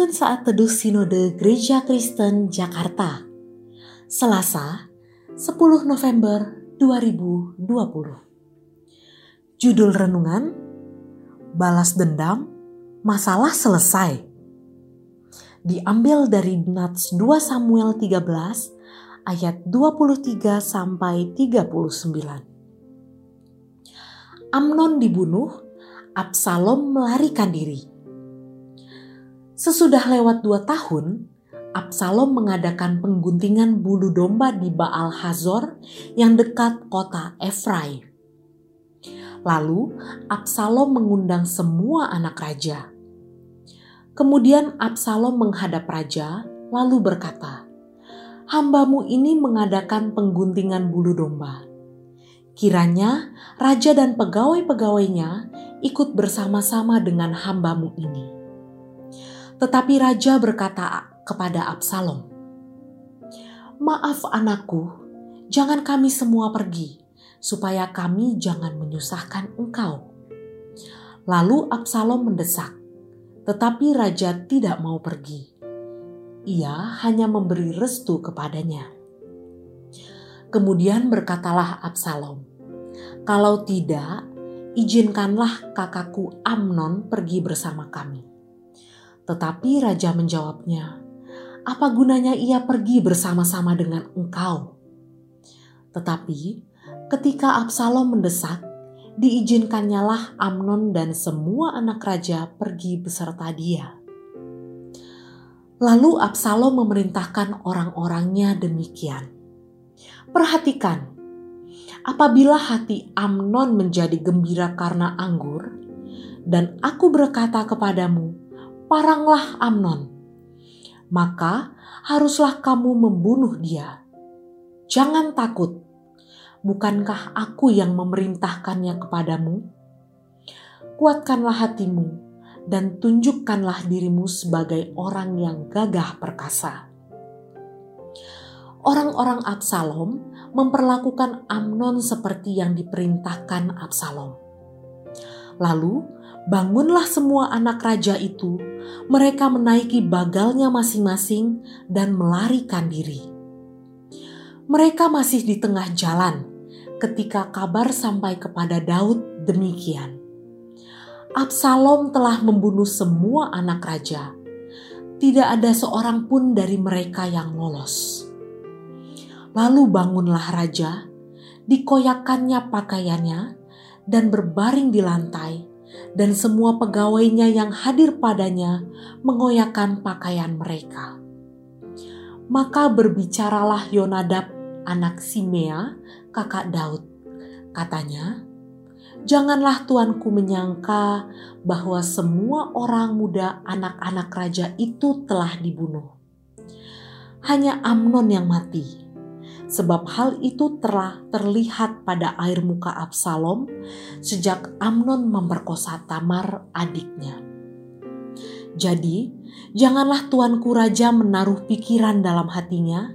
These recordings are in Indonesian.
Menuntun Saat Teduh Sinode Gereja Kristen Jakarta. Selasa 10 November 2020 Judul Renungan Balas Dendam Masalah Selesai. Diambil dari Nats 2 Samuel 13 ayat 23 sampai 39 Amnon dibunuh, Absalom melarikan diri. Sesudah lewat dua tahun, Absalom mengadakan pengguntingan bulu domba di Baal Hazor yang dekat kota Efraim. Lalu Absalom mengundang semua anak raja. Kemudian Absalom menghadap raja, lalu berkata, "Hambamu ini mengadakan pengguntingan bulu domba. Kiranya raja dan pegawai-pegawainya ikut bersama-sama dengan hambamu ini." Tetapi raja berkata kepada Absalom, "Maaf, anakku, jangan kami semua pergi, supaya kami jangan menyusahkan engkau." Lalu Absalom mendesak, tetapi raja tidak mau pergi. Ia hanya memberi restu kepadanya. Kemudian berkatalah Absalom, "Kalau tidak, izinkanlah kakakku Amnon pergi bersama kami." Tetapi raja menjawabnya, "Apa gunanya ia pergi bersama-sama dengan engkau?" Tetapi ketika Absalom mendesak, diizinkannyalah Amnon dan semua anak raja pergi beserta dia. Lalu Absalom memerintahkan orang-orangnya demikian. Perhatikan, apabila hati Amnon menjadi gembira karena anggur, dan aku berkata kepadamu, paranglah Amnon. Maka haruslah kamu membunuh dia. Jangan takut, bukankah aku yang memerintahkannya kepadamu? Kuatkanlah hatimu dan tunjukkanlah dirimu sebagai orang yang gagah perkasa. Orang-orang Absalom memperlakukan Amnon seperti yang diperintahkan Absalom. Lalu bangunlah semua anak raja itu mereka menaiki bagalnya masing-masing dan melarikan diri. Mereka masih di tengah jalan ketika kabar sampai kepada Daud demikian. Absalom telah membunuh semua anak raja. Tidak ada seorang pun dari mereka yang lolos. Lalu bangunlah raja, dikoyakannya pakaiannya, dan berbaring di lantai dan semua pegawainya yang hadir padanya mengoyakkan pakaian mereka. Maka berbicaralah Yonadab anak Simea, kakak Daud. Katanya, Janganlah tuanku menyangka bahwa semua orang muda anak-anak raja itu telah dibunuh. Hanya Amnon yang mati sebab hal itu telah terlihat pada air muka Absalom sejak Amnon memperkosa Tamar adiknya. Jadi, janganlah tuanku raja menaruh pikiran dalam hatinya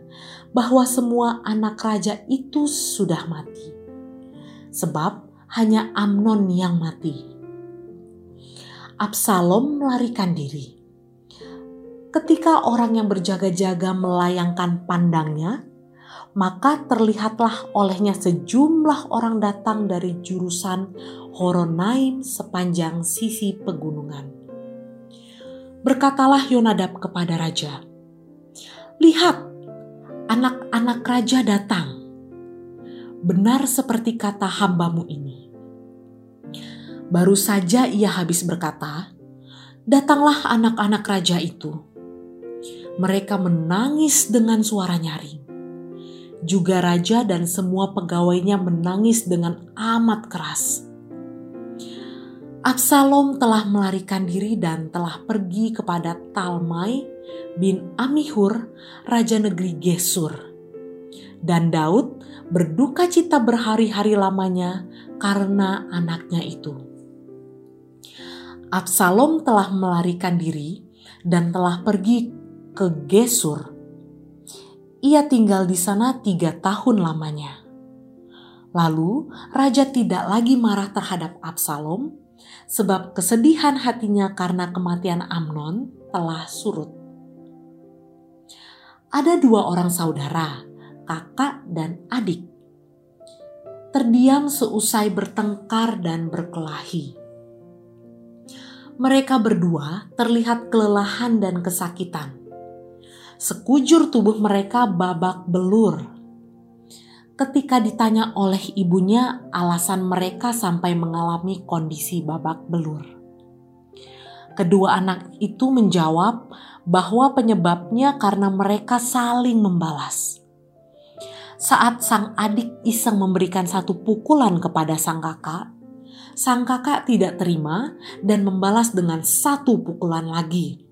bahwa semua anak raja itu sudah mati. Sebab hanya Amnon yang mati. Absalom melarikan diri. Ketika orang yang berjaga-jaga melayangkan pandangnya, maka terlihatlah olehnya sejumlah orang datang dari jurusan Horonaim sepanjang sisi pegunungan. Berkatalah Yonadab kepada raja, "Lihat, anak-anak raja datang. Benar seperti kata hambamu ini." Baru saja ia habis berkata, "Datanglah anak-anak raja itu." Mereka menangis dengan suara nyaring juga raja dan semua pegawainya menangis dengan amat keras. Absalom telah melarikan diri dan telah pergi kepada Talmai bin Amihur, raja negeri Gesur. Dan Daud berduka cita berhari-hari lamanya karena anaknya itu. Absalom telah melarikan diri dan telah pergi ke Gesur ia tinggal di sana tiga tahun lamanya. Lalu raja tidak lagi marah terhadap Absalom, sebab kesedihan hatinya karena kematian Amnon telah surut. Ada dua orang saudara, kakak dan adik. Terdiam seusai bertengkar dan berkelahi. Mereka berdua terlihat kelelahan dan kesakitan. Sekujur tubuh mereka babak belur ketika ditanya oleh ibunya alasan mereka sampai mengalami kondisi babak belur. Kedua anak itu menjawab bahwa penyebabnya karena mereka saling membalas. Saat sang adik iseng memberikan satu pukulan kepada sang kakak, sang kakak tidak terima dan membalas dengan satu pukulan lagi.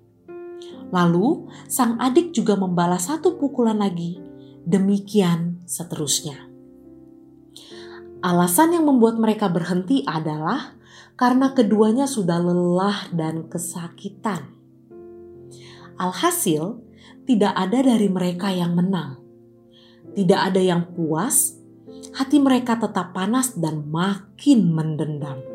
Lalu, sang adik juga membalas satu pukulan lagi demikian seterusnya. Alasan yang membuat mereka berhenti adalah karena keduanya sudah lelah dan kesakitan. Alhasil, tidak ada dari mereka yang menang. Tidak ada yang puas, hati mereka tetap panas dan makin mendendam.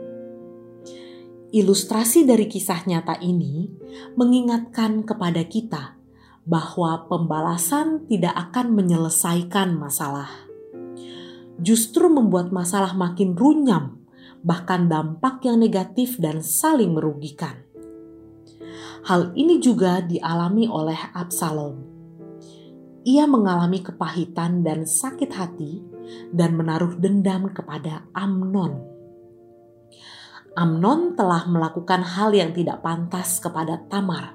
Ilustrasi dari kisah nyata ini mengingatkan kepada kita bahwa pembalasan tidak akan menyelesaikan masalah. Justru membuat masalah makin runyam, bahkan dampak yang negatif dan saling merugikan. Hal ini juga dialami oleh Absalom. Ia mengalami kepahitan dan sakit hati dan menaruh dendam kepada Amnon. Amnon telah melakukan hal yang tidak pantas kepada Tamar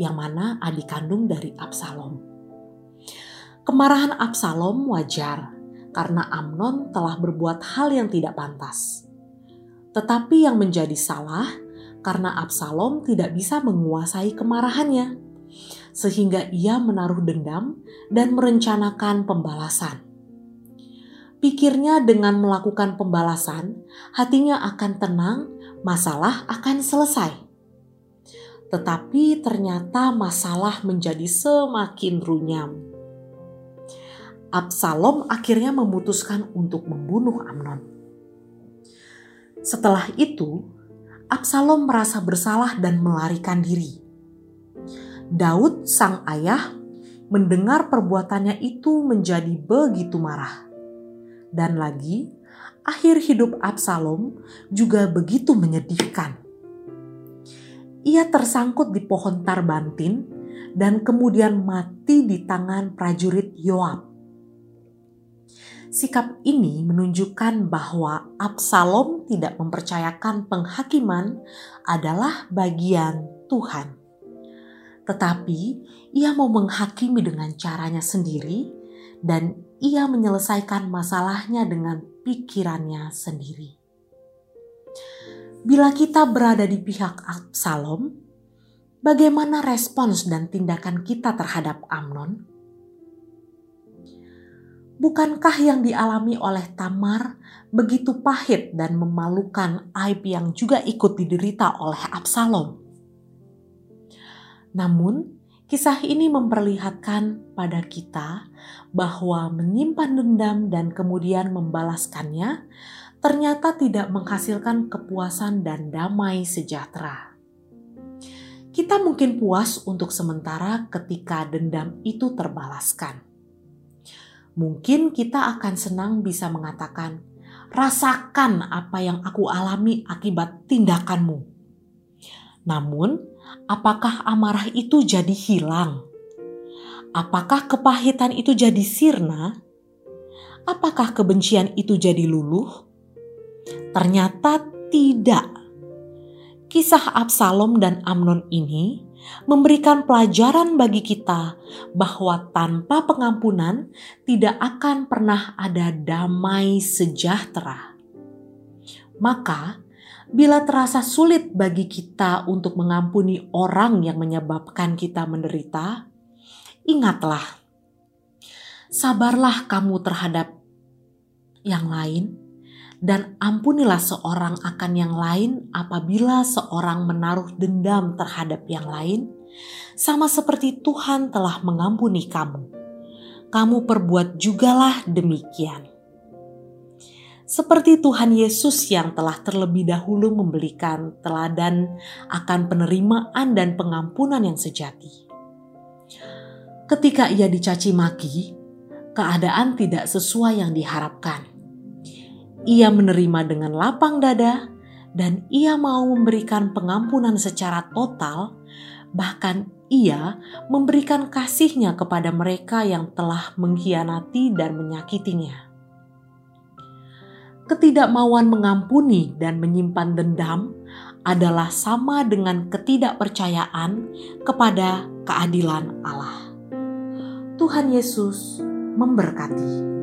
yang mana adik kandung dari Absalom. Kemarahan Absalom wajar karena Amnon telah berbuat hal yang tidak pantas. Tetapi yang menjadi salah karena Absalom tidak bisa menguasai kemarahannya, sehingga ia menaruh dendam dan merencanakan pembalasan. Pikirnya dengan melakukan pembalasan, hatinya akan tenang, masalah akan selesai tetapi ternyata masalah menjadi semakin runyam. Absalom akhirnya memutuskan untuk membunuh Amnon. Setelah itu, Absalom merasa bersalah dan melarikan diri. Daud, sang ayah, mendengar perbuatannya itu menjadi begitu marah. Dan lagi, akhir hidup Absalom juga begitu menyedihkan ia tersangkut di pohon tarbantin dan kemudian mati di tangan prajurit Yoab. Sikap ini menunjukkan bahwa Absalom tidak mempercayakan penghakiman adalah bagian Tuhan. Tetapi ia mau menghakimi dengan caranya sendiri dan ia menyelesaikan masalahnya dengan pikirannya sendiri. Bila kita berada di pihak Absalom, bagaimana respons dan tindakan kita terhadap Amnon? Bukankah yang dialami oleh Tamar begitu pahit dan memalukan aib yang juga ikut diderita oleh Absalom? Namun, kisah ini memperlihatkan pada kita bahwa menyimpan dendam dan kemudian membalaskannya ternyata tidak menghasilkan kepuasan dan damai sejahtera. Kita mungkin puas untuk sementara ketika dendam itu terbalaskan. Mungkin kita akan senang bisa mengatakan, "Rasakan apa yang aku alami akibat tindakanmu." Namun, apakah amarah itu jadi hilang? Apakah kepahitan itu jadi sirna? Apakah kebencian itu jadi luluh? Ternyata tidak. Kisah Absalom dan Amnon ini memberikan pelajaran bagi kita bahwa tanpa pengampunan tidak akan pernah ada damai sejahtera. Maka, bila terasa sulit bagi kita untuk mengampuni orang yang menyebabkan kita menderita, ingatlah, sabarlah kamu terhadap yang lain dan ampunilah seorang akan yang lain apabila seorang menaruh dendam terhadap yang lain, sama seperti Tuhan telah mengampuni kamu. Kamu perbuat jugalah demikian. Seperti Tuhan Yesus yang telah terlebih dahulu memberikan teladan akan penerimaan dan pengampunan yang sejati. Ketika ia dicaci maki, keadaan tidak sesuai yang diharapkan. Ia menerima dengan lapang dada dan ia mau memberikan pengampunan secara total, bahkan ia memberikan kasihnya kepada mereka yang telah mengkhianati dan menyakitinya ketidakmauan mengampuni dan menyimpan dendam adalah sama dengan ketidakpercayaan kepada keadilan Allah. Tuhan Yesus memberkati.